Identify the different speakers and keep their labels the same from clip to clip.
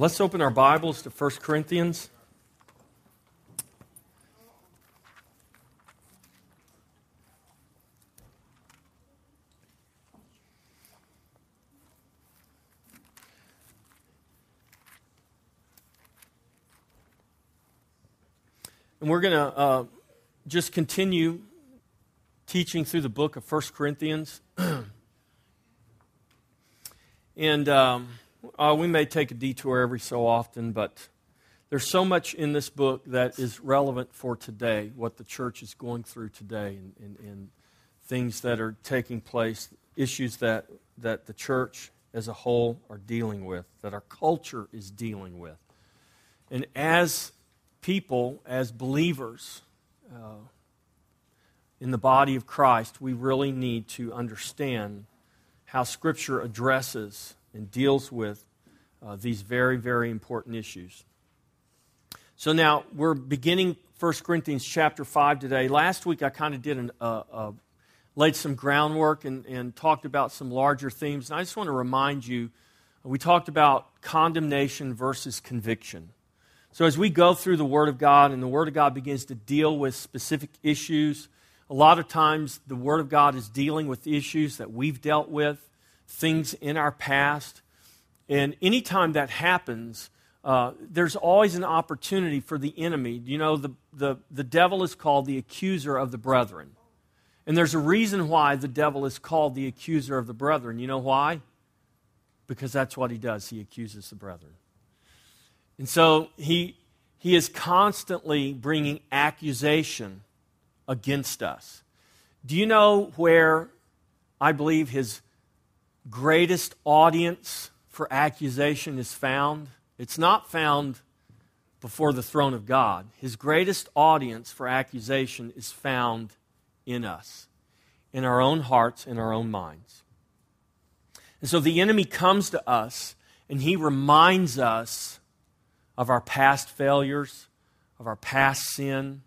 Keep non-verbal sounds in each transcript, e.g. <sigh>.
Speaker 1: Let's open our Bibles to 1 Corinthians. And we're going to uh, just continue teaching through the book of 1 Corinthians. <clears throat> and. Um, uh, we may take a detour every so often, but there's so much in this book that is relevant for today, what the church is going through today, and, and, and things that are taking place, issues that, that the church as a whole are dealing with, that our culture is dealing with. And as people, as believers uh, in the body of Christ, we really need to understand how Scripture addresses and deals with uh, these very, very important issues. So now we're beginning 1 Corinthians chapter 5 today. Last week I kind of did an, uh, uh, laid some groundwork and, and talked about some larger themes. And I just want to remind you we talked about condemnation versus conviction. So as we go through the Word of God and the Word of God begins to deal with specific issues, a lot of times the Word of God is dealing with issues that we've dealt with things in our past. And anytime that happens, uh, there's always an opportunity for the enemy. You know, the, the, the devil is called the accuser of the brethren. And there's a reason why the devil is called the accuser of the brethren. You know why? Because that's what he does. He accuses the brethren. And so he, he is constantly bringing accusation against us. Do you know where I believe his greatest audience for accusation is found, it's not found before the throne of God. His greatest audience for accusation is found in us, in our own hearts, in our own minds. And so the enemy comes to us and he reminds us of our past failures, of our past sin,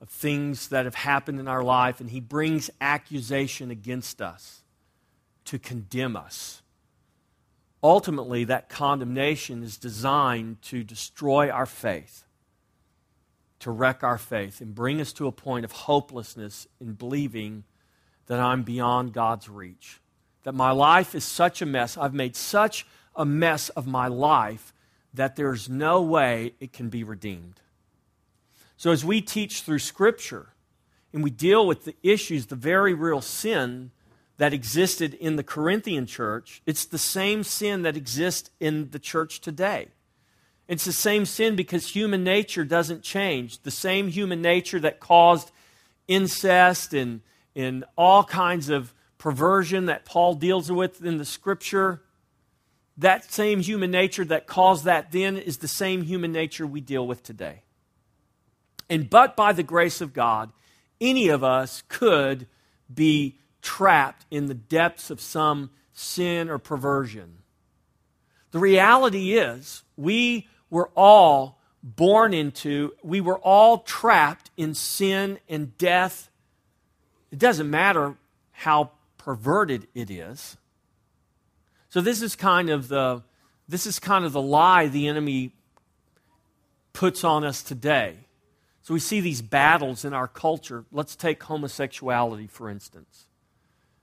Speaker 1: of things that have happened in our life, and he brings accusation against us to condemn us. Ultimately, that condemnation is designed to destroy our faith, to wreck our faith, and bring us to a point of hopelessness in believing that I'm beyond God's reach. That my life is such a mess. I've made such a mess of my life that there's no way it can be redeemed. So, as we teach through Scripture and we deal with the issues, the very real sin that existed in the Corinthian church, it's the same sin that exists in the church today. It's the same sin because human nature doesn't change. The same human nature that caused incest and, and all kinds of perversion that Paul deals with in the scripture, that same human nature that caused that then is the same human nature we deal with today. And but by the grace of God, any of us could be trapped in the depths of some sin or perversion. The reality is, we were all born into, we were all trapped in sin and death. It doesn't matter how perverted it is. So this is kind of the this is kind of the lie the enemy puts on us today. So we see these battles in our culture. Let's take homosexuality, for instance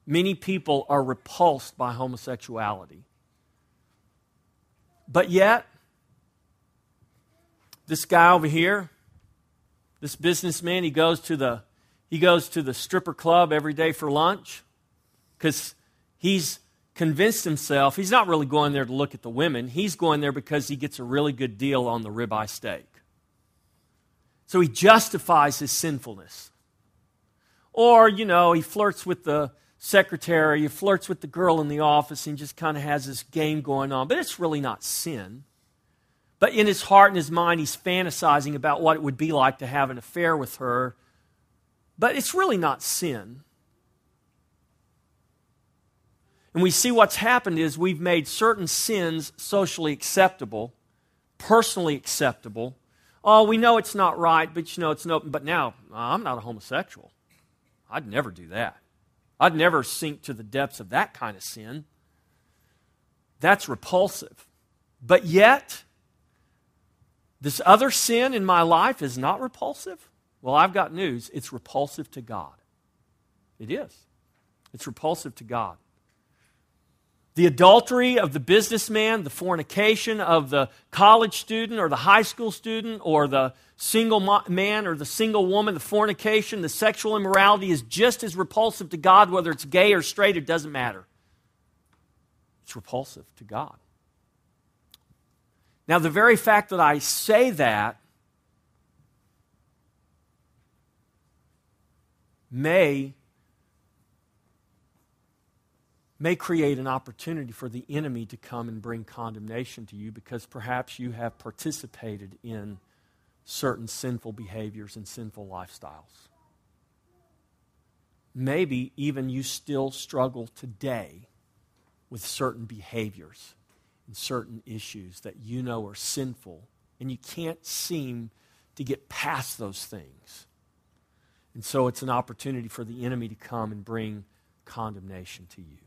Speaker 1: many people are repulsed by homosexuality. But yet, this guy over here, this businessman, he goes to the he goes to the stripper club every day for lunch because he's convinced himself he's not really going there to look at the women. He's going there because he gets a really good deal on the ribeye steak. So he justifies his sinfulness. Or, you know, he flirts with the secretary, he flirts with the girl in the office, and just kind of has this game going on. But it's really not sin. But in his heart and his mind, he's fantasizing about what it would be like to have an affair with her. But it's really not sin. And we see what's happened is we've made certain sins socially acceptable, personally acceptable. Oh, we know it's not right, but you know it's no. But now I'm not a homosexual. I'd never do that. I'd never sink to the depths of that kind of sin. That's repulsive. But yet, this other sin in my life is not repulsive. Well, I've got news. It's repulsive to God. It is. It's repulsive to God. The adultery of the businessman, the fornication of the college student or the high school student or the single man or the single woman, the fornication, the sexual immorality is just as repulsive to God, whether it's gay or straight, it doesn't matter. It's repulsive to God. Now, the very fact that I say that may may create an opportunity for the enemy to come and bring condemnation to you because perhaps you have participated in certain sinful behaviors and sinful lifestyles. Maybe even you still struggle today with certain behaviors and certain issues that you know are sinful, and you can't seem to get past those things. And so it's an opportunity for the enemy to come and bring condemnation to you.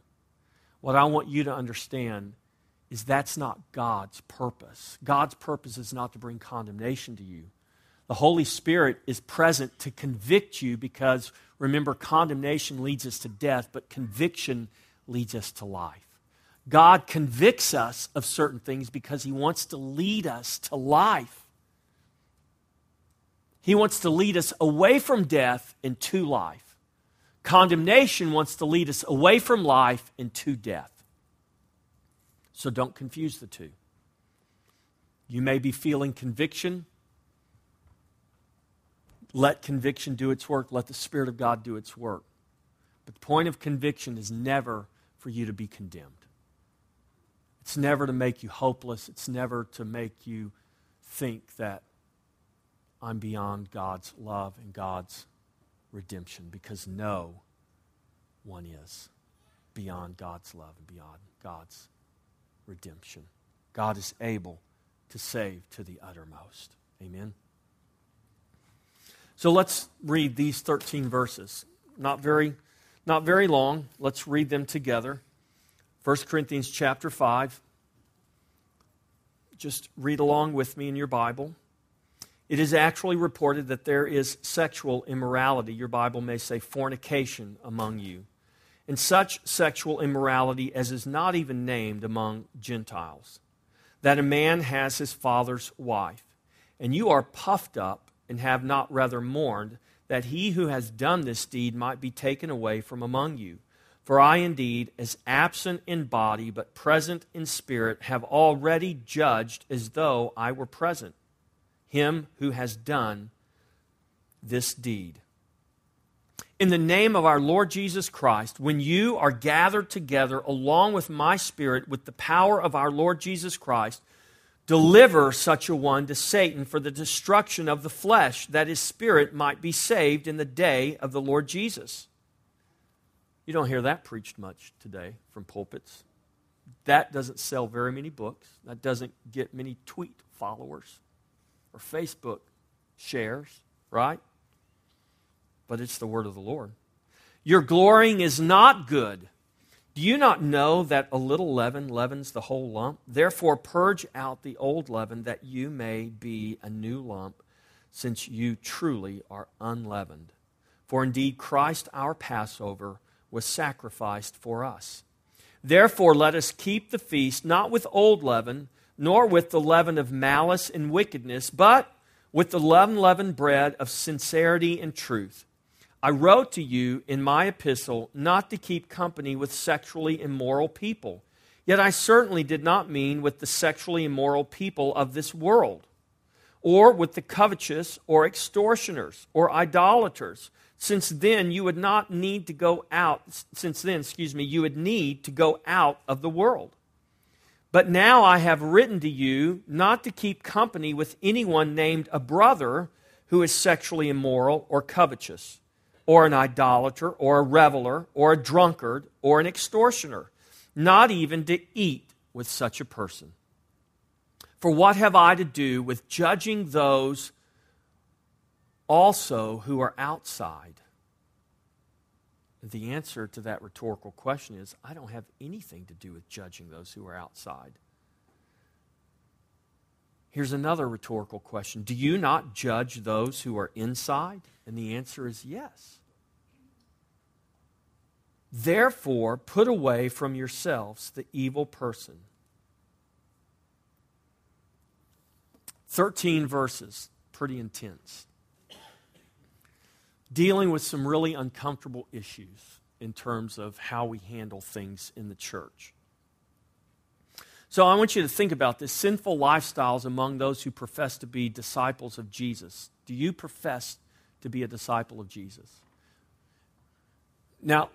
Speaker 1: What I want you to understand is that's not God's purpose. God's purpose is not to bring condemnation to you. The Holy Spirit is present to convict you because, remember, condemnation leads us to death, but conviction leads us to life. God convicts us of certain things because He wants to lead us to life. He wants to lead us away from death and to life. Condemnation wants to lead us away from life into death. So don't confuse the two. You may be feeling conviction. Let conviction do its work. Let the Spirit of God do its work. But the point of conviction is never for you to be condemned. It's never to make you hopeless. It's never to make you think that I'm beyond God's love and God's redemption because no one is beyond God's love and beyond God's redemption. God is able to save to the uttermost. Amen. So let's read these 13 verses. Not very not very long. Let's read them together. 1 Corinthians chapter 5. Just read along with me in your Bible. It is actually reported that there is sexual immorality. Your Bible may say fornication among you, and such sexual immorality as is not even named among Gentiles. That a man has his father's wife, and you are puffed up and have not rather mourned that he who has done this deed might be taken away from among you. For I indeed, as absent in body but present in spirit, have already judged as though I were present him who has done this deed. In the name of our Lord Jesus Christ, when you are gathered together along with my spirit with the power of our Lord Jesus Christ, deliver such a one to Satan for the destruction of the flesh, that his spirit might be saved in the day of the Lord Jesus. You don't hear that preached much today from pulpits. That doesn't sell very many books. That doesn't get many tweet followers or Facebook shares, right? But it's the word of the Lord. Your glorying is not good. Do you not know that a little leaven leavens the whole lump? Therefore, purge out the old leaven that you may be a new lump, since you truly are unleavened. For indeed, Christ our Passover was sacrificed for us. Therefore, let us keep the feast not with old leaven nor with the leaven of malice and wickedness, but with the unleavened bread of sincerity and truth. I wrote to you in my epistle not to keep company with sexually immoral people. Yet I certainly did not mean with the sexually immoral people of this world, or with the covetous, or extortioners, or idolaters. Since then you would not need to go out, since then, excuse me, you would need to go out of the world. But now I have written to you not to keep company with anyone named a brother who is sexually immoral or covetous, or an idolater, or a reveler, or a drunkard, or an extortioner, not even to eat with such a person. For what have I to do with judging those also who are outside? The answer to that rhetorical question is I don't have anything to do with judging those who are outside. Here's another rhetorical question Do you not judge those who are inside? And the answer is yes. Therefore, put away from yourselves the evil person. 13 verses, pretty intense. Dealing with some really uncomfortable issues in terms of how we handle things in the church. So I want you to think about this sinful lifestyles among those who profess to be disciples of Jesus. Do you profess to be a disciple of Jesus? Now,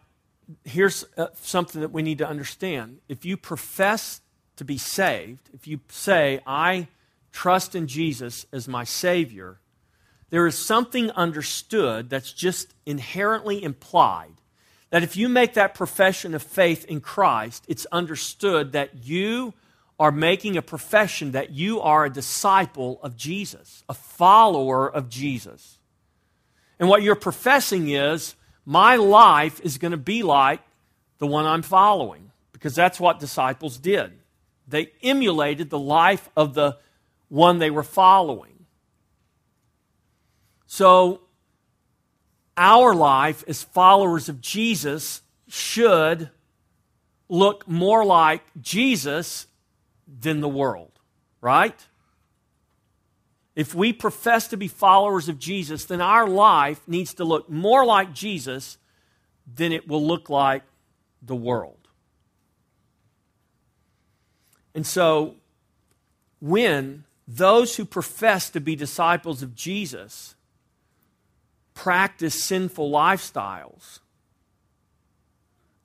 Speaker 1: here's uh, something that we need to understand. If you profess to be saved, if you say, I trust in Jesus as my Savior, there is something understood that's just inherently implied. That if you make that profession of faith in Christ, it's understood that you are making a profession that you are a disciple of Jesus, a follower of Jesus. And what you're professing is, my life is going to be like the one I'm following, because that's what disciples did. They emulated the life of the one they were following. So, our life as followers of Jesus should look more like Jesus than the world, right? If we profess to be followers of Jesus, then our life needs to look more like Jesus than it will look like the world. And so, when those who profess to be disciples of Jesus practice sinful lifestyles,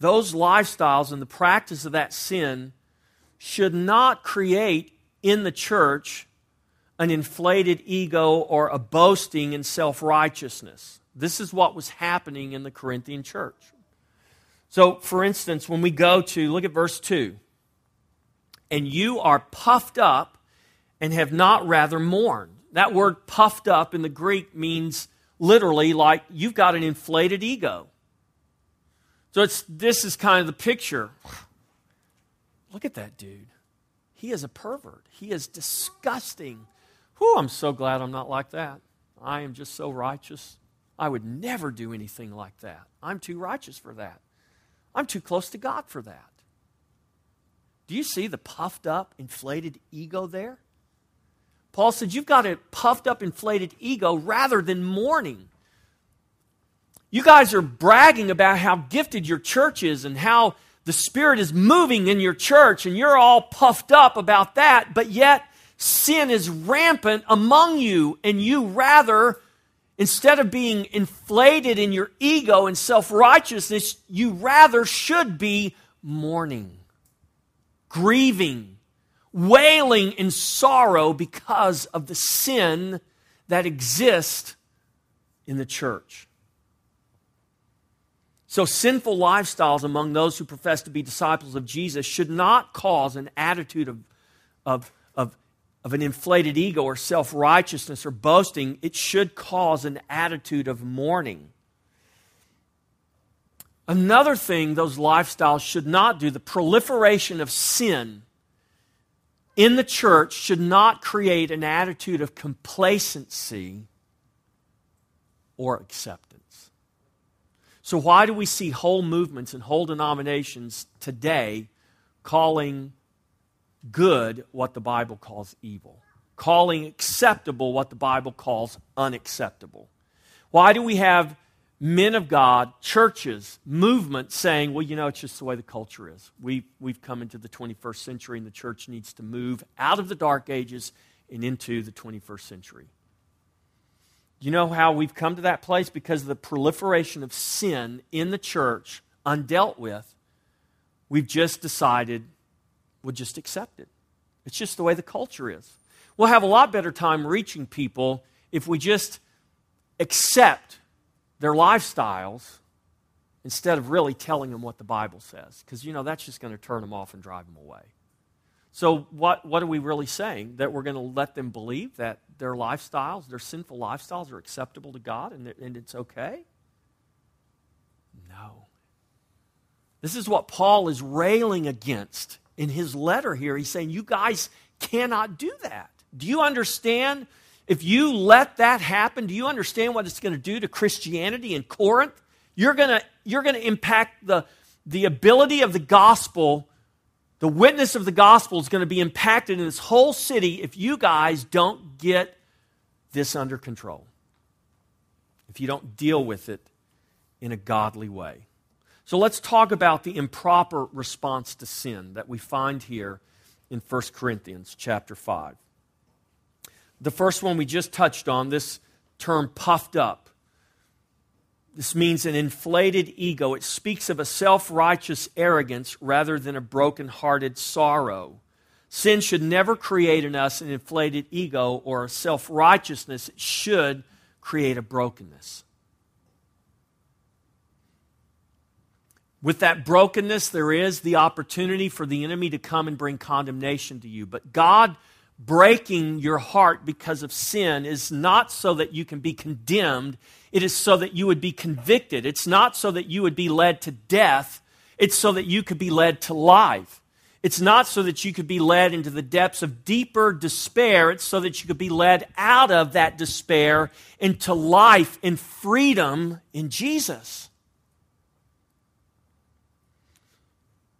Speaker 1: those lifestyles and the practice of that sin should not create in the church an inflated ego or a boasting in self righteousness. This is what was happening in the Corinthian church. So, for instance, when we go to, look at verse 2, and you are puffed up and have not rather mourned. That word puffed up in the Greek means literally like you've got an inflated ego. So it's this is kind of the picture. Look at that dude. He is a pervert. He is disgusting. Whew, I'm so glad I'm not like that. I am just so righteous. I would never do anything like that. I'm too righteous for that. I'm too close to God for that. Do you see the puffed up, inflated ego there? Paul said, You've got a puffed up, inflated ego rather than mourning. You guys are bragging about how gifted your church is and how the Spirit is moving in your church, and you're all puffed up about that, but yet sin is rampant among you, and you rather, instead of being inflated in your ego and self righteousness, you rather should be mourning, grieving, wailing in sorrow because of the sin that exists in the church. So, sinful lifestyles among those who profess to be disciples of Jesus should not cause an attitude of, of, of of an inflated ego or self righteousness or boasting, it should cause an attitude of mourning. Another thing those lifestyles should not do, the proliferation of sin in the church should not create an attitude of complacency or acceptance. So, why do we see whole movements and whole denominations today calling good what the Bible calls evil, calling acceptable what the Bible calls unacceptable. Why do we have men of God, churches, movements saying, well, you know, it's just the way the culture is. We, we've come into the 21st century and the church needs to move out of the dark ages and into the 21st century. You know how we've come to that place? Because of the proliferation of sin in the church, undealt with, we've just decided we'll just accept it. It's just the way the culture is. We'll have a lot better time reaching people if we just accept their lifestyles instead of really telling them what the Bible says. Because, you know, that's just going to turn them off and drive them away. So, what, what are we really saying? That we're going to let them believe that their lifestyles, their sinful lifestyles, are acceptable to God and, and it's okay? No. This is what Paul is railing against in his letter here. He's saying, You guys cannot do that. Do you understand? If you let that happen, do you understand what it's going to do to Christianity in Corinth? You're going to, you're going to impact the, the ability of the gospel, the witness of the gospel is going to be impacted in this whole city if you guys don't get this under control. If you don't deal with it in a godly way. So let's talk about the improper response to sin that we find here in 1 Corinthians chapter 5. The first one we just touched on, this term puffed up. This means an inflated ego. It speaks of a self righteous arrogance rather than a broken hearted sorrow. Sin should never create in us an inflated ego or self righteousness. It should create a brokenness. With that brokenness, there is the opportunity for the enemy to come and bring condemnation to you. But God breaking your heart because of sin is not so that you can be condemned, it is so that you would be convicted. It's not so that you would be led to death, it's so that you could be led to life. It's not so that you could be led into the depths of deeper despair. It's so that you could be led out of that despair into life and freedom in Jesus.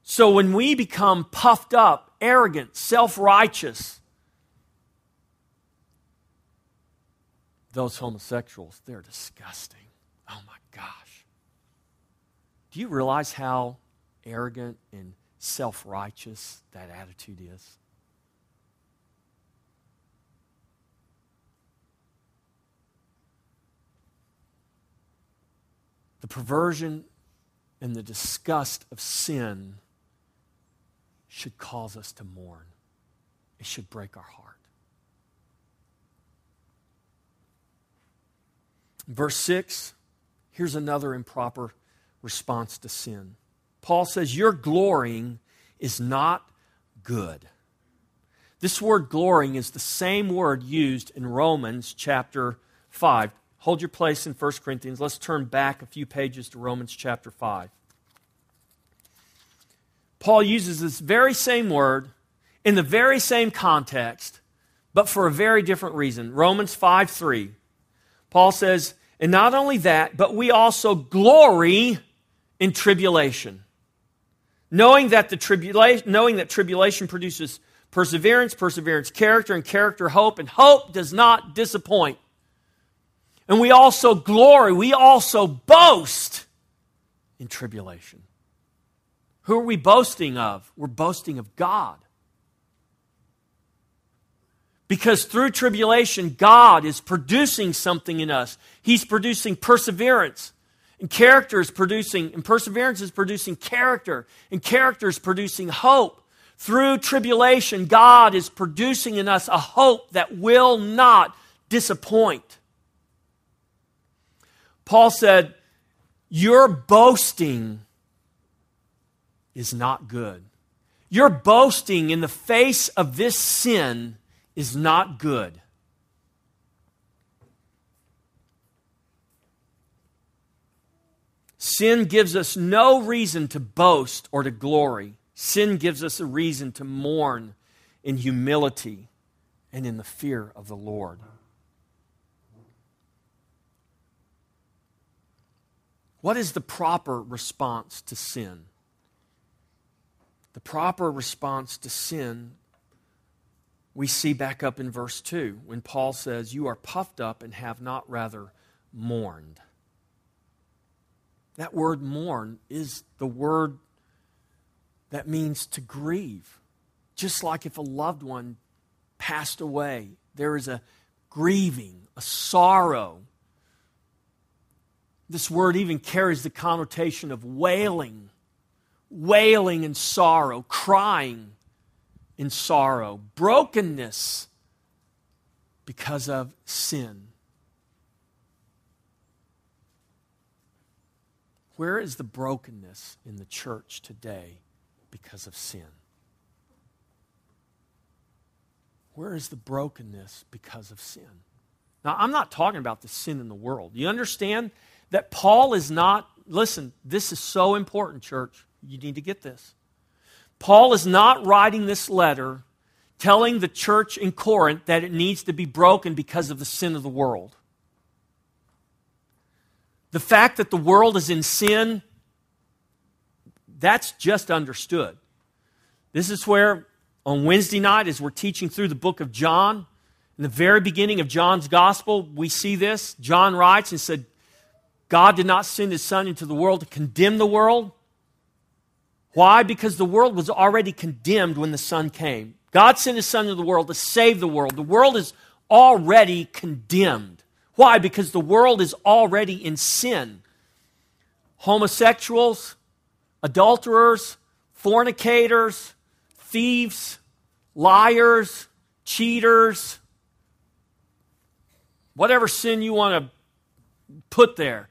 Speaker 1: So when we become puffed up, arrogant, self righteous, those homosexuals, they're disgusting. Oh my gosh. Do you realize how arrogant and self righteous that attitude is? The perversion and the disgust of sin should cause us to mourn. It should break our heart. Verse 6, here's another improper response to sin. Paul says, Your glorying is not good. This word glorying is the same word used in Romans chapter 5. Hold your place in 1 Corinthians. Let's turn back a few pages to Romans chapter 5. Paul uses this very same word in the very same context, but for a very different reason. Romans 5 3. Paul says, And not only that, but we also glory in tribulation. Knowing that, the tribulation, knowing that tribulation produces perseverance, perseverance, character, and character, hope, and hope does not disappoint. And we also glory, we also boast in tribulation. Who are we boasting of? We're boasting of God. Because through tribulation, God is producing something in us. He's producing perseverance. And character is producing, and perseverance is producing character. And character is producing hope. Through tribulation, God is producing in us a hope that will not disappoint. Paul said, Your boasting is not good. Your boasting in the face of this sin is not good. Sin gives us no reason to boast or to glory. Sin gives us a reason to mourn in humility and in the fear of the Lord. What is the proper response to sin? The proper response to sin we see back up in verse 2 when Paul says, You are puffed up and have not rather mourned. That word mourn is the word that means to grieve. Just like if a loved one passed away, there is a grieving, a sorrow. This word even carries the connotation of wailing wailing and sorrow, crying in sorrow, brokenness because of sin. Where is the brokenness in the church today because of sin? Where is the brokenness because of sin? Now, I'm not talking about the sin in the world. You understand that Paul is not, listen, this is so important, church. You need to get this. Paul is not writing this letter telling the church in Corinth that it needs to be broken because of the sin of the world. The fact that the world is in sin, that's just understood. This is where, on Wednesday night, as we're teaching through the book of John, in the very beginning of John's gospel, we see this. John writes and said, God did not send his son into the world to condemn the world. Why? Because the world was already condemned when the son came. God sent his son into the world to save the world. The world is already condemned. Why? Because the world is already in sin. Homosexuals, adulterers, fornicators, thieves, liars, cheaters, whatever sin you want to put there.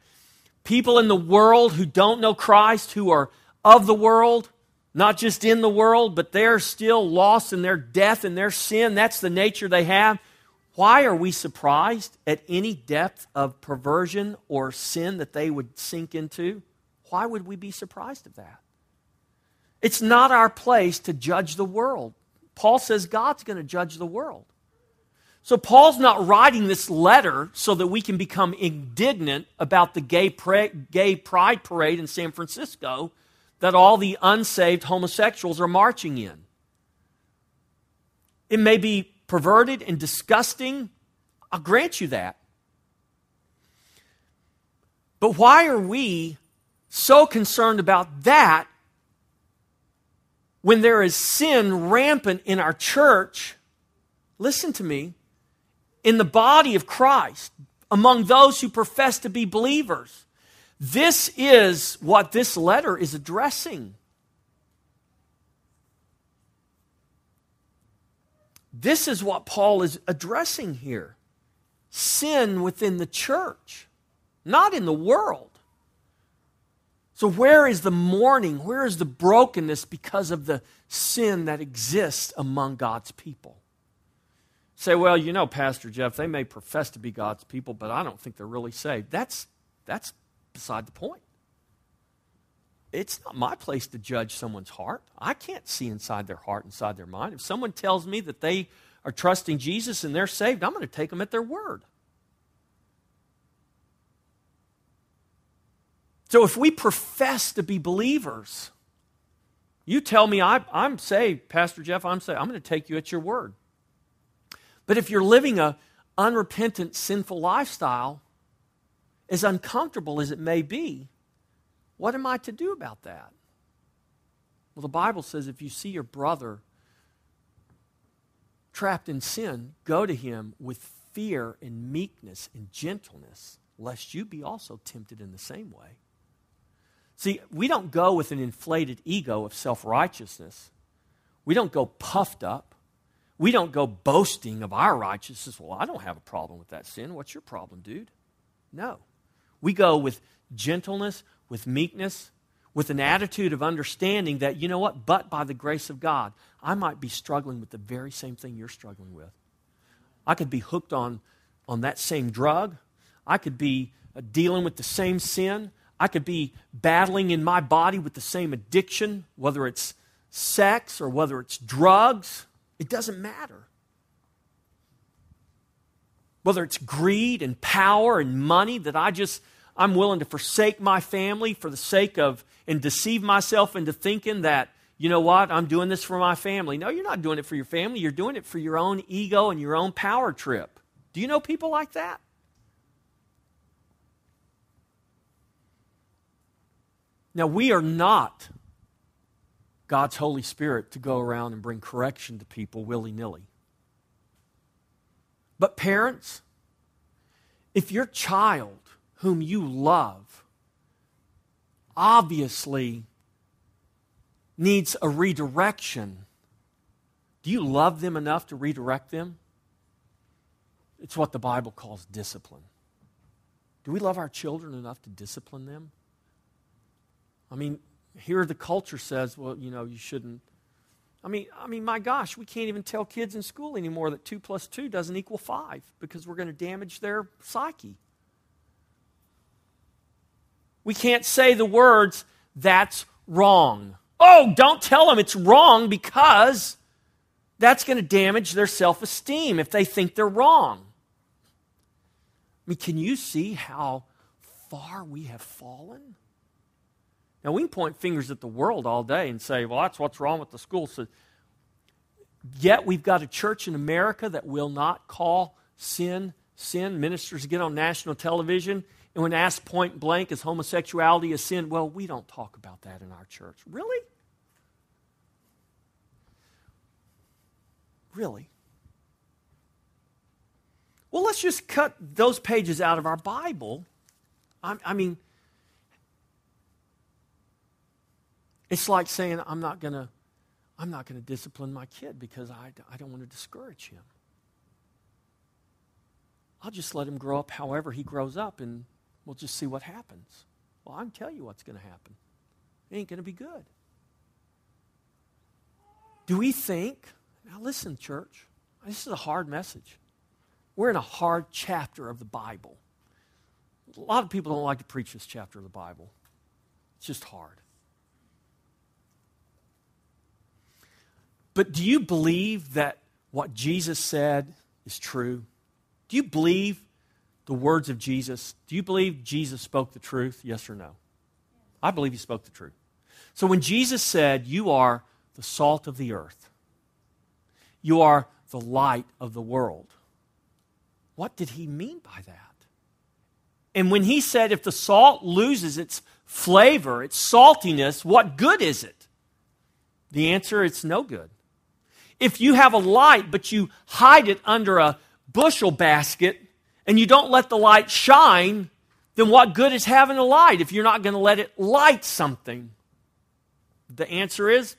Speaker 1: People in the world who don't know Christ, who are of the world, not just in the world, but they're still lost in their death and their sin. That's the nature they have. Why are we surprised at any depth of perversion or sin that they would sink into? Why would we be surprised at that? It's not our place to judge the world. Paul says God's going to judge the world. So Paul's not writing this letter so that we can become indignant about the gay, pra- gay pride parade in San Francisco that all the unsaved homosexuals are marching in. It may be perverted and disgusting. I'll grant you that. But why are we so concerned about that when there is sin rampant in our church? Listen to me in the body of Christ, among those who profess to be believers. This is what this letter is addressing. This is what Paul is addressing here sin within the church, not in the world. So, where is the mourning? Where is the brokenness because of the sin that exists among God's people? say, well, you know, Pastor Jeff, they may profess to be God's people, but I don't think they're really saved. That's, that's beside the point. It's not my place to judge someone's heart. I can't see inside their heart, inside their mind. If someone tells me that they are trusting Jesus and they're saved, I'm going to take them at their word. So if we profess to be believers, you tell me I, am saved, Pastor Jeff, I'm saved, I'm going to take you at your word. But if you're living a unrepentant, sinful lifestyle, as uncomfortable as it may be, what am I to do about that? Well, the Bible says if you see your brother trapped in sin, go to him with fear and meekness and gentleness, lest you be also tempted in the same way. See, we don't go with an inflated ego of self righteousness. We don't go puffed up. We don't go boasting of our righteousness. Well, I don't have a problem with that sin. What's your problem, dude? No. We go with gentleness, with meekness, with an attitude of understanding that, you know what, but by the grace of God, I might be struggling with the very same thing you're struggling with. I could be hooked on, on that same drug. I could be uh, dealing with the same sin. I could be battling in my body with the same addiction, whether it's sex or whether it's drugs it doesn't matter. Whether it's greed and power and money that I just, I'm willing to forsake my family for the sake of, and deceive myself into thinking that, you know what, I'm doing this for my family. No, you're not doing it for your family. You're doing it for your own ego and your own power trip. Do you know people like that? Now, we are not God's Holy Spirit to go around and bring correction to people willy nilly. But, parents, if your child, whom you love, obviously needs a redirection, do you love them enough to redirect them? It's what the Bible calls discipline. Do we love our children enough to discipline them? I mean, here the culture says, well, you know, you shouldn't. I mean, I mean, my gosh, we can't even tell kids in school anymore that two plus two doesn't equal five because we're going to damage their psyche. We can't say the words, that's wrong. Oh, don't tell them it's wrong because that's going to damage their self esteem if they think they're wrong. I mean, can you see how far we have fallen? Now, we can point fingers at the world all day and say, well, that's what's wrong with the school. Yet we've got a church in America that will not call sin sin. Ministers get on national television, and when asked point blank, is homosexuality a sin? Well, we don't talk about that in our church. Really? Really? Well, let's just cut those pages out of our Bible. I, I mean, it's like saying, I'm not going to. I'm not going to discipline my kid because I, I don't want to discourage him. I'll just let him grow up however he grows up and we'll just see what happens. Well, I can tell you what's going to happen. It ain't going to be good. Do we think, now listen, church, this is a hard message. We're in a hard chapter of the Bible. A lot of people don't like to preach this chapter of the Bible, it's just hard. But do you believe that what Jesus said is true? Do you believe the words of Jesus? Do you believe Jesus spoke the truth? Yes or no? I believe he spoke the truth. So when Jesus said, You are the salt of the earth, you are the light of the world, what did he mean by that? And when he said, if the salt loses its flavor, its saltiness, what good is it? The answer it's no good. If you have a light, but you hide it under a bushel basket and you don't let the light shine, then what good is having a light if you're not going to let it light something? The answer is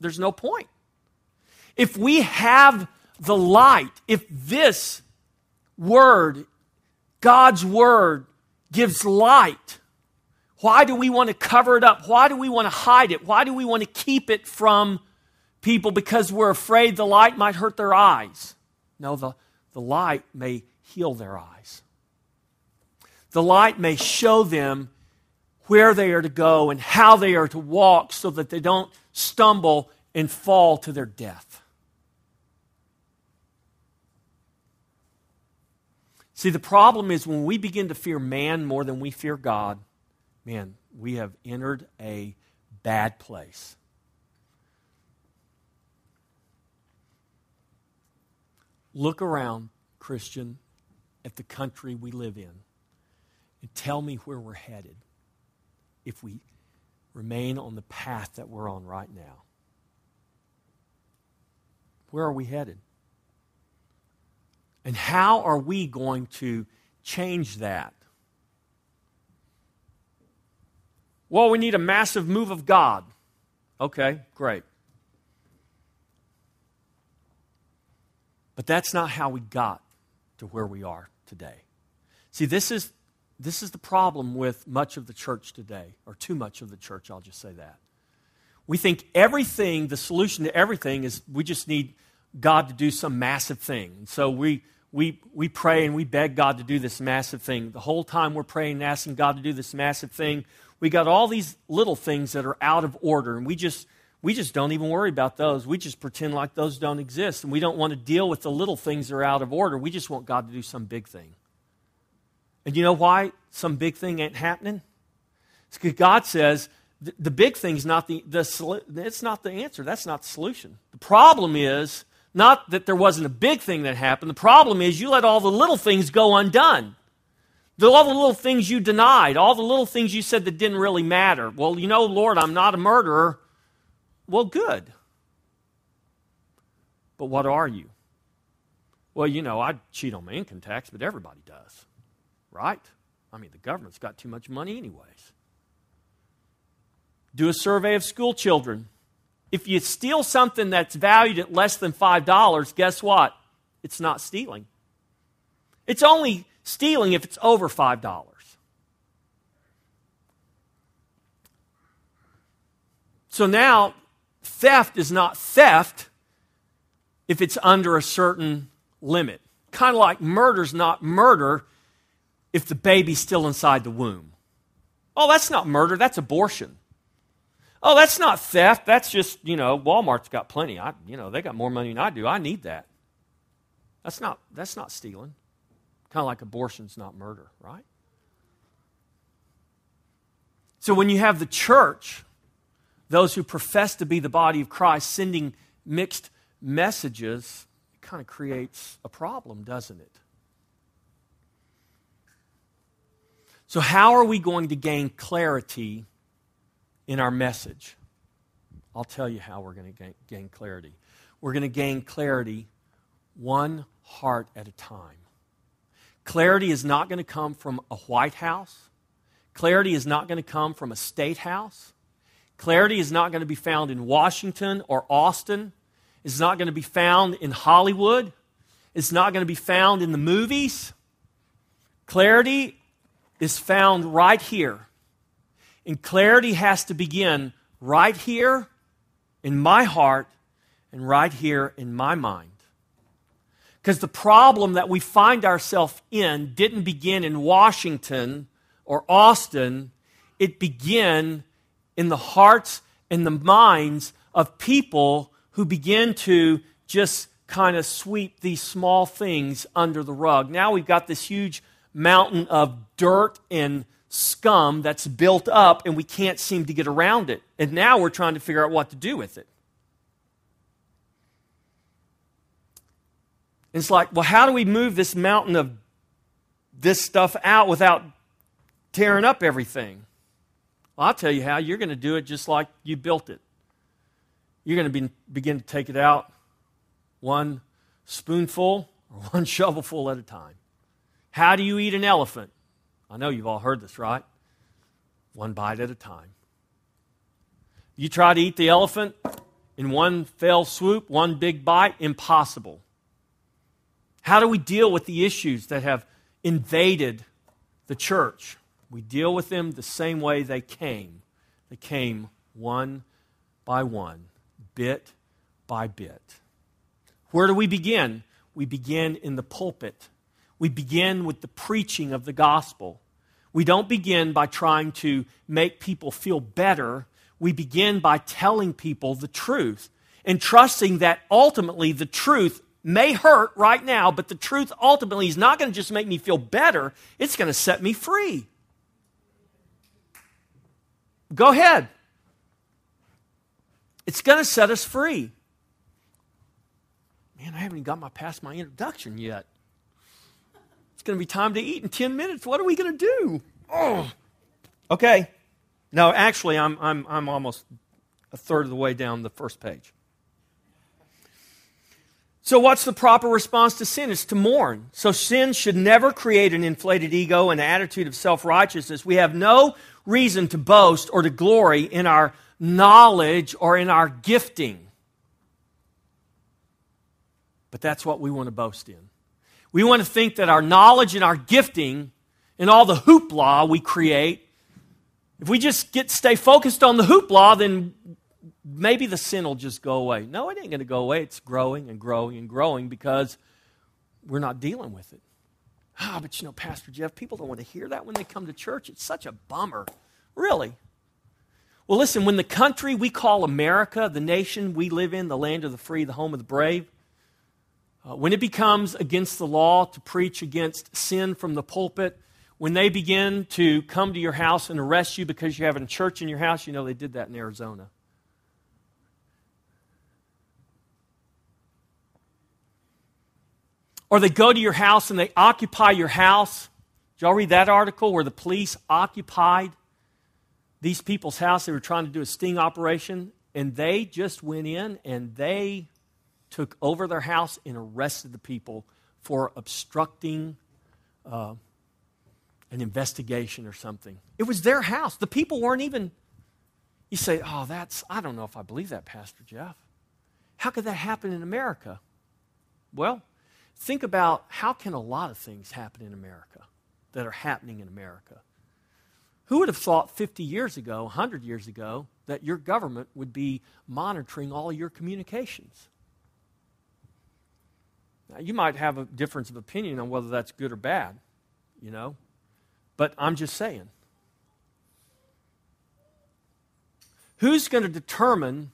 Speaker 1: there's no point. If we have the light, if this word, God's word, gives light, why do we want to cover it up? Why do we want to hide it? Why do we want to keep it from people? Because we're afraid the light might hurt their eyes. No, the, the light may heal their eyes. The light may show them where they are to go and how they are to walk so that they don't stumble and fall to their death. See, the problem is when we begin to fear man more than we fear God, man, we have entered a bad place. Look around, Christian, at the country we live in and tell me where we're headed if we remain on the path that we're on right now. Where are we headed? And how are we going to change that? Well, we need a massive move of God. Okay, great. But that's not how we got to where we are today. See, this is, this is the problem with much of the church today, or too much of the church, I'll just say that. We think everything, the solution to everything is we just need God to do some massive thing. And so we, we, we pray and we beg God to do this massive thing. The whole time we're praying and asking God to do this massive thing, we got all these little things that are out of order, and we just we just don't even worry about those. We just pretend like those don't exist, and we don't want to deal with the little things that are out of order. We just want God to do some big thing. And you know why some big thing ain't happening? It's because God says the, the big thing's not the, the it's not the answer. That's not the solution. The problem is not that there wasn't a big thing that happened. The problem is you let all the little things go undone. The, all the little things you denied, all the little things you said that didn't really matter. Well, you know, Lord, I'm not a murderer. Well, good. But what are you? Well, you know, I cheat on my income tax, but everybody does. Right? I mean, the government's got too much money, anyways. Do a survey of school children. If you steal something that's valued at less than $5, guess what? It's not stealing. It's only stealing if it's over $5. So now, theft is not theft if it's under a certain limit. Kind of like murder's not murder if the baby's still inside the womb. Oh, that's not murder, that's abortion. Oh, that's not theft. That's just, you know, Walmart's got plenty. I, you know, they got more money than I do. I need that. That's not, that's not stealing. Kind of like abortion's not murder, right? So when you have the church, those who profess to be the body of Christ, sending mixed messages, it kind of creates a problem, doesn't it? So, how are we going to gain clarity in our message? I'll tell you how we're going to gain, gain clarity. We're going to gain clarity one heart at a time. Clarity is not going to come from a White House. Clarity is not going to come from a state house. Clarity is not going to be found in Washington or Austin. It's not going to be found in Hollywood. It's not going to be found in the movies. Clarity is found right here. And clarity has to begin right here in my heart and right here in my mind. Because the problem that we find ourselves in didn't begin in Washington or Austin, it began in the hearts and the minds of people who begin to just kind of sweep these small things under the rug. Now we've got this huge mountain of dirt and scum that's built up, and we can't seem to get around it. And now we're trying to figure out what to do with it. It's like, well, how do we move this mountain of this stuff out without tearing up everything? Well, I'll tell you how. You're going to do it just like you built it. You're going to be, begin to take it out one spoonful or <laughs> one shovelful at a time. How do you eat an elephant? I know you've all heard this, right? One bite at a time. You try to eat the elephant in one fell swoop, one big bite, impossible. How do we deal with the issues that have invaded the church? We deal with them the same way they came. They came one by one, bit by bit. Where do we begin? We begin in the pulpit. We begin with the preaching of the gospel. We don't begin by trying to make people feel better. We begin by telling people the truth and trusting that ultimately the truth may hurt right now, but the truth ultimately is not going to just make me feel better, it's going to set me free. Go ahead. It's going to set us free. Man, I haven't even got my past my introduction yet. It's going to be time to eat in 10 minutes. What are we going to do? Oh. Okay. No, actually, I'm, I'm, I'm almost a third of the way down the first page. So, what's the proper response to sin? It's to mourn. So, sin should never create an inflated ego and attitude of self righteousness. We have no reason to boast or to glory in our knowledge or in our gifting. But that's what we want to boast in. We want to think that our knowledge and our gifting and all the hoopla we create, if we just get stay focused on the hoopla, then maybe the sin will just go away. No, it ain't going to go away. It's growing and growing and growing because we're not dealing with it. Ah, but you know, Pastor Jeff, people don't want to hear that when they come to church. It's such a bummer. Really? Well, listen, when the country we call America, the nation we live in, the land of the free, the home of the brave, uh, when it becomes against the law to preach against sin from the pulpit, when they begin to come to your house and arrest you because you're having a church in your house, you know they did that in Arizona. Or they go to your house and they occupy your house. Did y'all read that article where the police occupied these people's house? They were trying to do a sting operation, and they just went in and they took over their house and arrested the people for obstructing uh, an investigation or something. It was their house. The people weren't even. You say, oh, that's, I don't know if I believe that, Pastor Jeff. How could that happen in America? Well, Think about how can a lot of things happen in America that are happening in America. Who would have thought 50 years ago, 100 years ago, that your government would be monitoring all your communications? Now, you might have a difference of opinion on whether that's good or bad, you know, but I'm just saying. Who's going to determine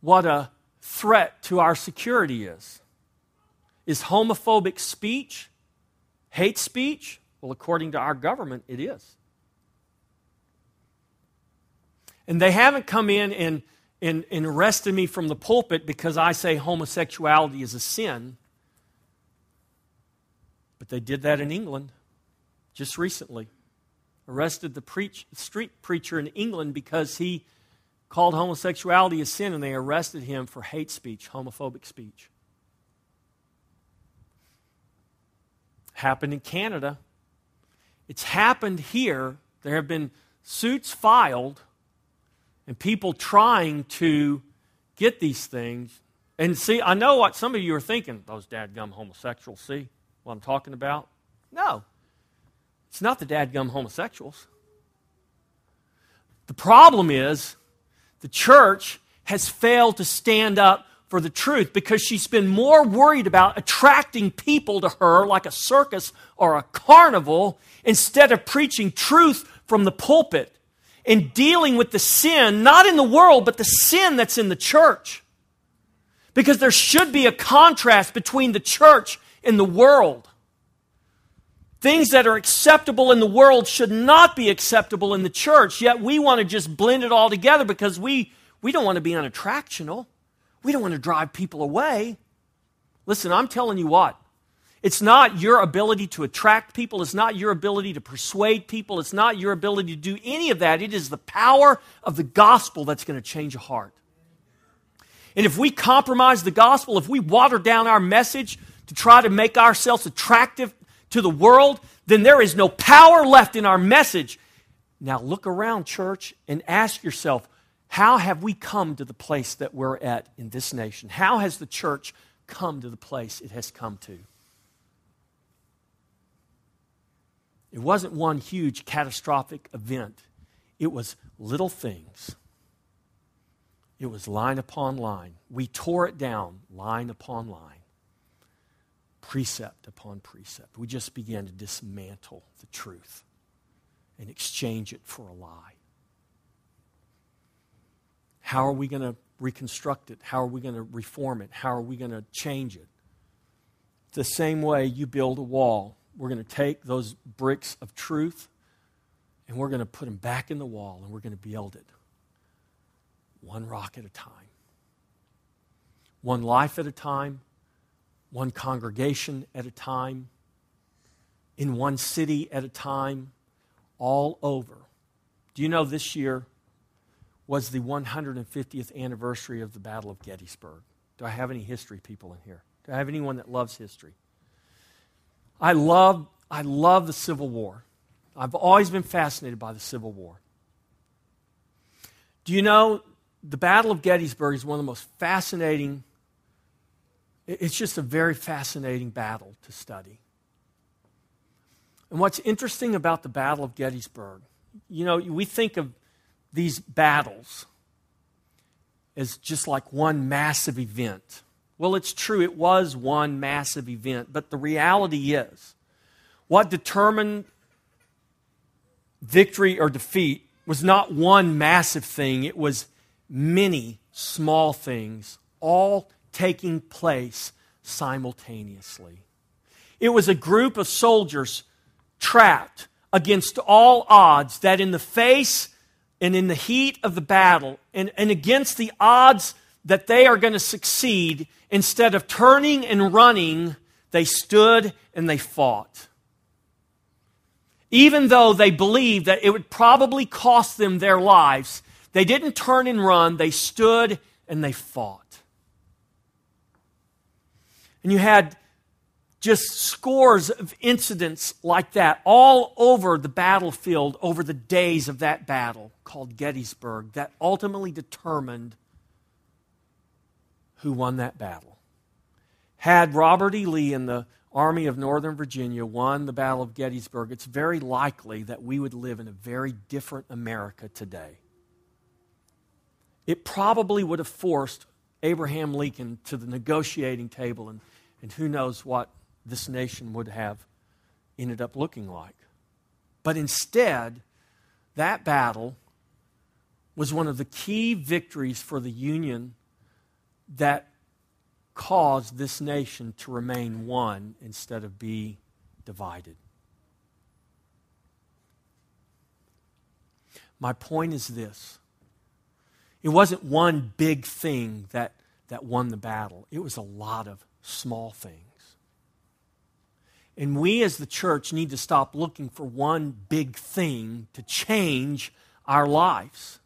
Speaker 1: what a threat to our security is? Is homophobic speech hate speech? Well, according to our government, it is. And they haven't come in and, and, and arrested me from the pulpit because I say homosexuality is a sin. But they did that in England just recently. Arrested the preach, street preacher in England because he called homosexuality a sin, and they arrested him for hate speech, homophobic speech. Happened in Canada. It's happened here. There have been suits filed and people trying to get these things. And see, I know what some of you are thinking. Those dadgum homosexuals, see what I'm talking about? No. It's not the dadgum homosexuals. The problem is the church has failed to stand up for the truth because she's been more worried about attracting people to her like a circus or a carnival instead of preaching truth from the pulpit and dealing with the sin, not in the world, but the sin that's in the church. Because there should be a contrast between the church and the world. Things that are acceptable in the world should not be acceptable in the church, yet we want to just blend it all together because we, we don't want to be unattractional. We don't want to drive people away. Listen, I'm telling you what, it's not your ability to attract people. It's not your ability to persuade people. It's not your ability to do any of that. It is the power of the gospel that's going to change a heart. And if we compromise the gospel, if we water down our message to try to make ourselves attractive to the world, then there is no power left in our message. Now look around, church, and ask yourself how have we come to the place that we're at in this nation? How has the church come to the place it has come to? It wasn't one huge catastrophic event, it was little things. It was line upon line. We tore it down line upon line, precept upon precept. We just began to dismantle the truth and exchange it for a lie. How are we going to reconstruct it? How are we going to reform it? How are we going to change it? The same way you build a wall, we're going to take those bricks of truth and we're going to put them back in the wall and we're going to build it one rock at a time, one life at a time, one congregation at a time, in one city at a time, all over. Do you know this year was the 150th anniversary of the Battle of Gettysburg. Do I have any history people in here? Do I have anyone that loves history? I love, I love the Civil War. I've always been fascinated by the Civil War. Do you know the Battle of Gettysburg is one of the most fascinating, it's just a very fascinating battle to study. And what's interesting about the Battle of Gettysburg, you know, we think of these battles as just like one massive event. Well, it's true, it was one massive event, but the reality is what determined victory or defeat was not one massive thing, it was many small things, all taking place simultaneously. It was a group of soldiers trapped against all odds that, in the face and in the heat of the battle and, and against the odds that they are going to succeed, instead of turning and running, they stood and they fought. Even though they believed that it would probably cost them their lives, they didn't turn and run, they stood and they fought. And you had just scores of incidents like that all over the battlefield over the days of that battle called Gettysburg that ultimately determined who won that battle. Had Robert E. Lee and the Army of Northern Virginia won the Battle of Gettysburg, it's very likely that we would live in a very different America today. It probably would have forced Abraham Lincoln to the negotiating table, and, and who knows what this nation would have ended up looking like. But instead, that battle was one of the key victories for the Union that caused this nation to remain one instead of be divided. My point is this it wasn't one big thing that, that won the battle, it was a lot of small things. And we as the church need to stop looking for one big thing to change our lives.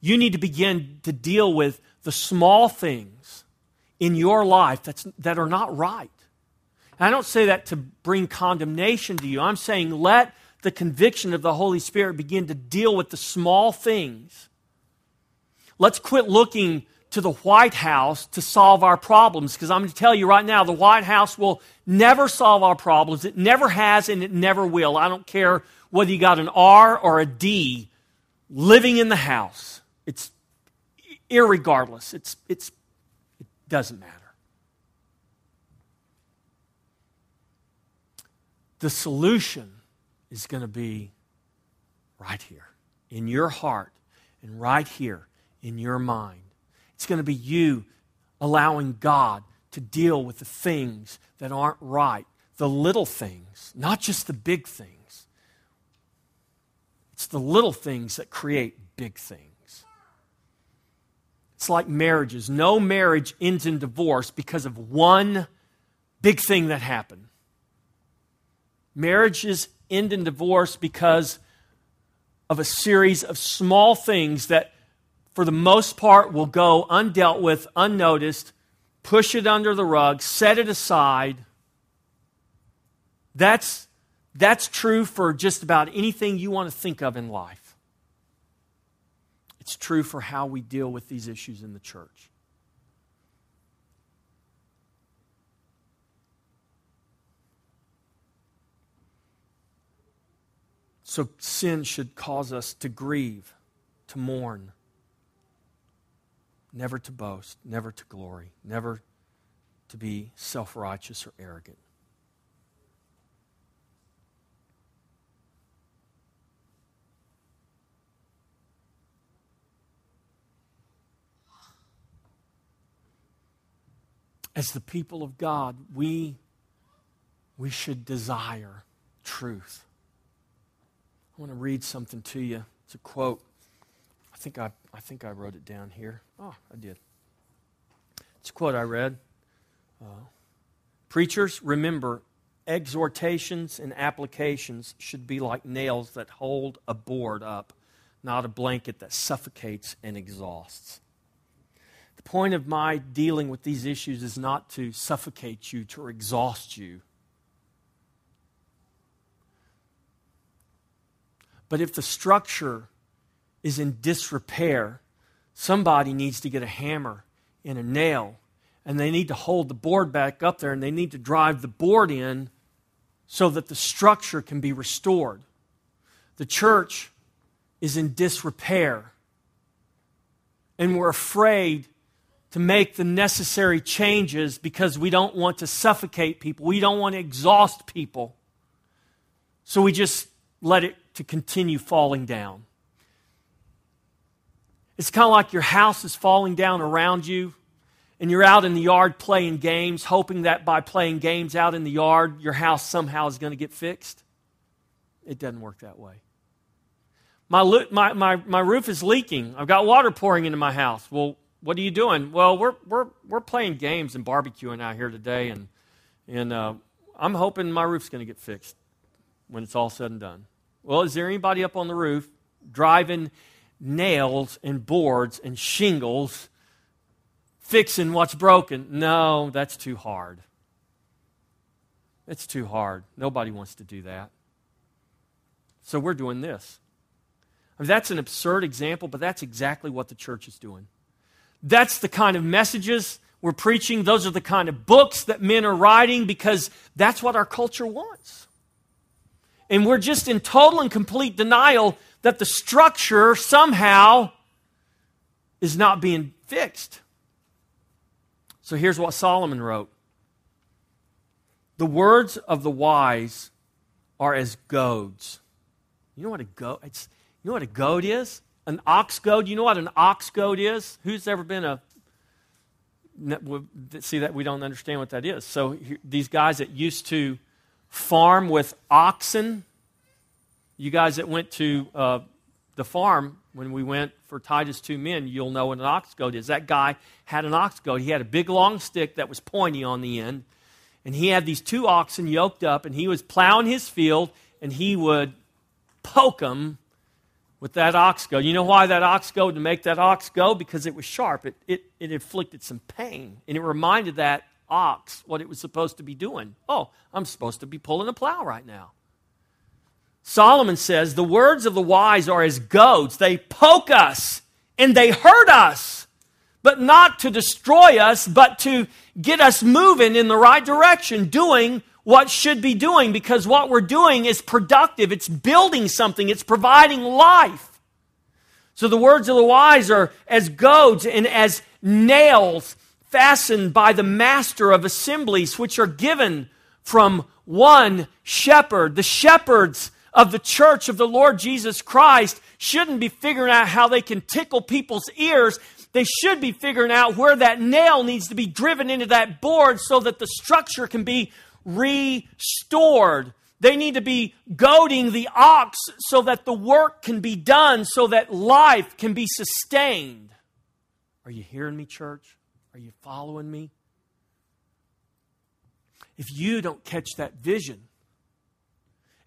Speaker 1: You need to begin to deal with the small things in your life that's, that are not right. I don't say that to bring condemnation to you. I'm saying let the conviction of the Holy Spirit begin to deal with the small things. Let's quit looking to the White House to solve our problems because I'm going to tell you right now the White House will never solve our problems. It never has and it never will. I don't care whether you got an R or a D living in the house. It's irregardless. It's, it's, it doesn't matter. The solution is going to be right here in your heart and right here in your mind. It's going to be you allowing God to deal with the things that aren't right, the little things, not just the big things. It's the little things that create big things. It's like marriages. No marriage ends in divorce because of one big thing that happened. Marriages end in divorce because of a series of small things that, for the most part, will go undealt with, unnoticed, push it under the rug, set it aside. That's, that's true for just about anything you want to think of in life. It's true for how we deal with these issues in the church. So sin should cause us to grieve, to mourn, never to boast, never to glory, never to be self righteous or arrogant. As the people of God, we, we should desire truth. I want to read something to you. It's a quote. I think I, I think I wrote it down here. Oh, I did. It's a quote I read. Uh, Preachers, remember, exhortations and applications should be like nails that hold a board up, not a blanket that suffocates and exhausts. The point of my dealing with these issues is not to suffocate you, to exhaust you. But if the structure is in disrepair, somebody needs to get a hammer and a nail, and they need to hold the board back up there, and they need to drive the board in so that the structure can be restored. The church is in disrepair, and we're afraid to make the necessary changes because we don't want to suffocate people. We don't want to exhaust people. So we just let it to continue falling down. It's kind of like your house is falling down around you, and you're out in the yard playing games, hoping that by playing games out in the yard, your house somehow is going to get fixed. It doesn't work that way. My, my, my, my roof is leaking. I've got water pouring into my house. Well, what are you doing? Well, we're, we're, we're playing games and barbecuing out here today, and, and uh, I'm hoping my roof's going to get fixed when it's all said and done. Well, is there anybody up on the roof driving nails and boards and shingles, fixing what's broken? No, that's too hard. It's too hard. Nobody wants to do that. So we're doing this. I mean, that's an absurd example, but that's exactly what the church is doing. That's the kind of messages we're preaching. Those are the kind of books that men are writing because that's what our culture wants. And we're just in total and complete denial that the structure somehow is not being fixed. So here's what Solomon wrote The words of the wise are as goads. You know what a goad? It's, you know what a goad is? an ox goad. You know what an ox goad is? Who's ever been a see that we don't understand what that is. So these guys that used to farm with oxen, you guys that went to uh, the farm when we went for Titus two men, you'll know what an ox goad is. That guy had an ox goad. He had a big long stick that was pointy on the end, and he had these two oxen yoked up, and he was plowing his field, and he would poke them with that ox goad. You know why that ox goad to make that ox go? Because it was sharp. It, it, it inflicted some pain. And it reminded that ox what it was supposed to be doing. Oh, I'm supposed to be pulling a plow right now. Solomon says, The words of the wise are as goads. They poke us and they hurt us, but not to destroy us, but to get us moving in the right direction, doing what should be doing because what we're doing is productive. It's building something, it's providing life. So the words of the wise are as goads and as nails fastened by the master of assemblies, which are given from one shepherd. The shepherds of the church of the Lord Jesus Christ shouldn't be figuring out how they can tickle people's ears. They should be figuring out where that nail needs to be driven into that board so that the structure can be restored. They need to be goading the ox so that the work can be done, so that life can be sustained. Are you hearing me, church? Are you following me? If you don't catch that vision,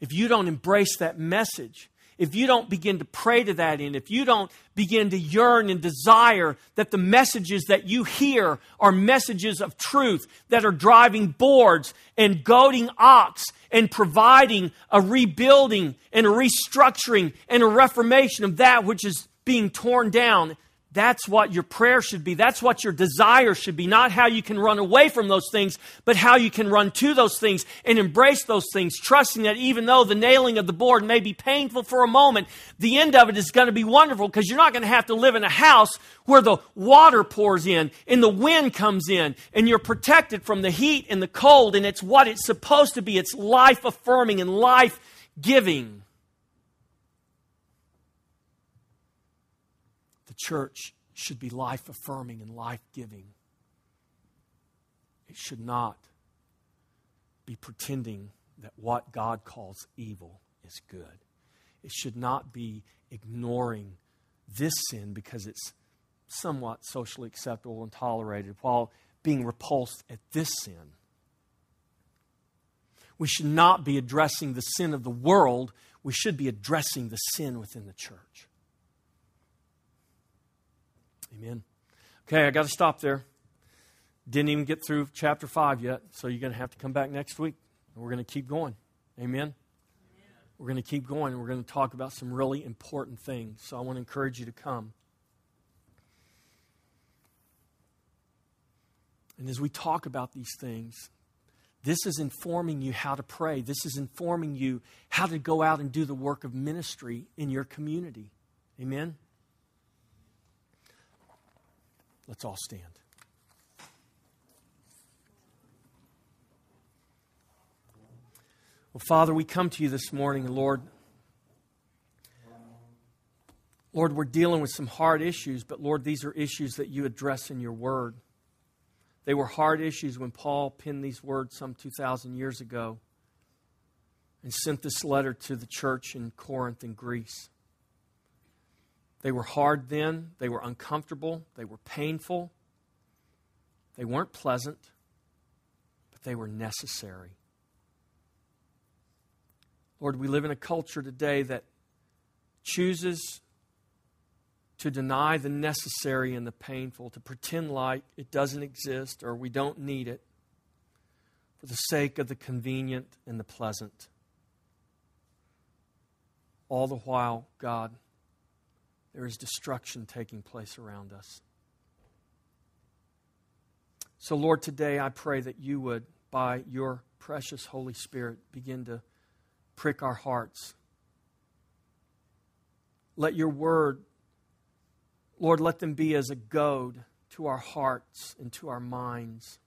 Speaker 1: if you don't embrace that message, if you don't begin to pray to that end, if you don't begin to yearn and desire that the messages that you hear are messages of truth that are driving boards and goading ox and providing a rebuilding and a restructuring and a reformation of that which is being torn down that's what your prayer should be. That's what your desire should be. Not how you can run away from those things, but how you can run to those things and embrace those things, trusting that even though the nailing of the board may be painful for a moment, the end of it is going to be wonderful because you're not going to have to live in a house where the water pours in and the wind comes in and you're protected from the heat and the cold and it's what it's supposed to be. It's life affirming and life giving. The church should be life affirming and life giving. It should not be pretending that what God calls evil is good. It should not be ignoring this sin because it's somewhat socially acceptable and tolerated while being repulsed at this sin. We should not be addressing the sin of the world. We should be addressing the sin within the church. Amen. Okay, I got to stop there. Didn't even get through chapter 5 yet, so you're going to have to come back next week. And we're going to keep going. Amen. Amen. We're going to keep going. And we're going to talk about some really important things. So I want to encourage you to come. And as we talk about these things, this is informing you how to pray. This is informing you how to go out and do the work of ministry in your community. Amen? Let's all stand. Well, Father, we come to you this morning, Lord. Lord, we're dealing with some hard issues, but Lord, these are issues that you address in your word. They were hard issues when Paul penned these words some 2,000 years ago and sent this letter to the church in Corinth in Greece. They were hard then, they were uncomfortable, they were painful, they weren't pleasant, but they were necessary. Lord, we live in a culture today that chooses to deny the necessary and the painful, to pretend like it doesn't exist or we don't need it for the sake of the convenient and the pleasant. All the while, God, there is destruction taking place around us. So, Lord, today I pray that you would, by your precious Holy Spirit, begin to prick our hearts. Let your word, Lord, let them be as a goad to our hearts and to our minds.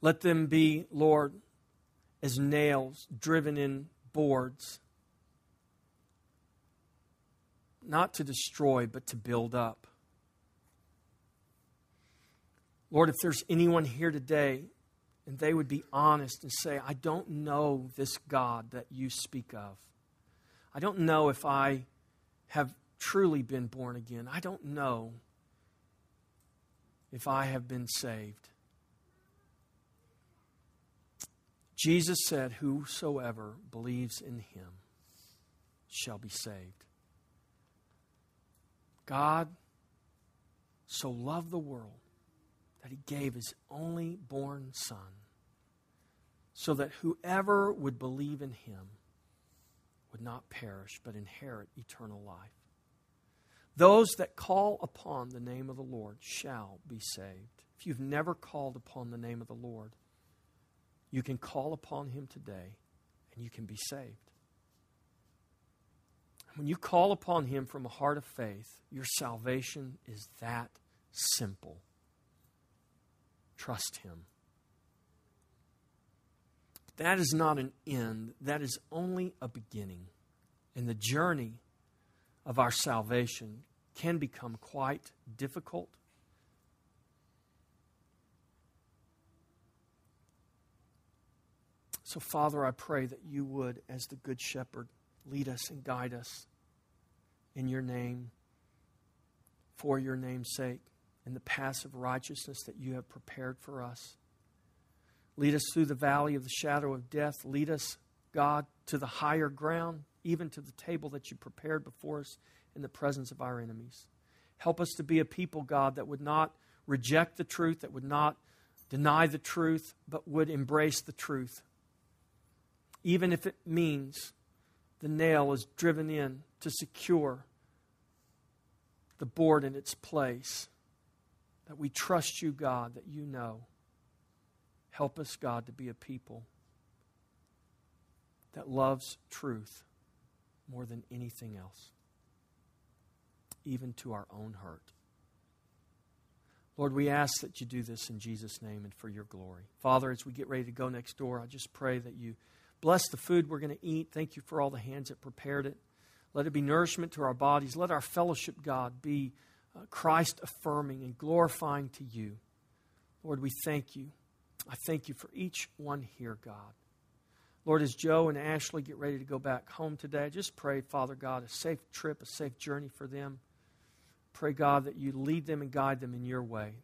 Speaker 1: Let them be, Lord, as nails driven in boards not to destroy, but to build up. Lord, if there's anyone here today and they would be honest and say, I don't know this God that you speak of. I don't know if I have truly been born again. I don't know if I have been saved. Jesus said, Whosoever believes in him shall be saved. God so loved the world that he gave his only born Son, so that whoever would believe in him would not perish, but inherit eternal life. Those that call upon the name of the Lord shall be saved. If you've never called upon the name of the Lord, you can call upon him today and you can be saved. When you call upon him from a heart of faith, your salvation is that simple. Trust him. That is not an end, that is only a beginning. And the journey of our salvation can become quite difficult. So, Father, I pray that you would, as the Good Shepherd, lead us and guide us in your name, for your name's sake, in the paths of righteousness that you have prepared for us. Lead us through the valley of the shadow of death. Lead us, God, to the higher ground, even to the table that you prepared before us in the presence of our enemies. Help us to be a people, God, that would not reject the truth, that would not deny the truth, but would embrace the truth. Even if it means the nail is driven in to secure the board in its place. That we trust you, God, that you know. Help us, God, to be a people that loves truth more than anything else, even to our own hurt. Lord, we ask that you do this in Jesus' name and for your glory. Father, as we get ready to go next door, I just pray that you bless the food we're going to eat. Thank you for all the hands that prepared it. Let it be nourishment to our bodies. Let our fellowship, God, be uh, Christ affirming and glorifying to you. Lord, we thank you. I thank you for each one here, God. Lord, as Joe and Ashley get ready to go back home today, just pray, Father God, a safe trip, a safe journey for them. Pray, God, that you lead them and guide them in your way.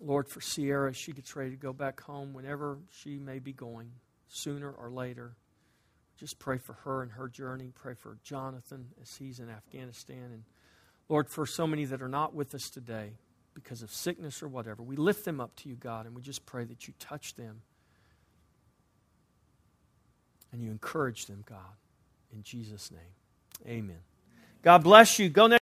Speaker 1: Lord, for Sierra, she gets ready to go back home whenever she may be going, sooner or later. Just pray for her and her journey. Pray for Jonathan as he's in Afghanistan. And Lord, for so many that are not with us today, because of sickness or whatever. We lift them up to you, God, and we just pray that you touch them and you encourage them, God. In Jesus' name, amen. God bless you. Go next.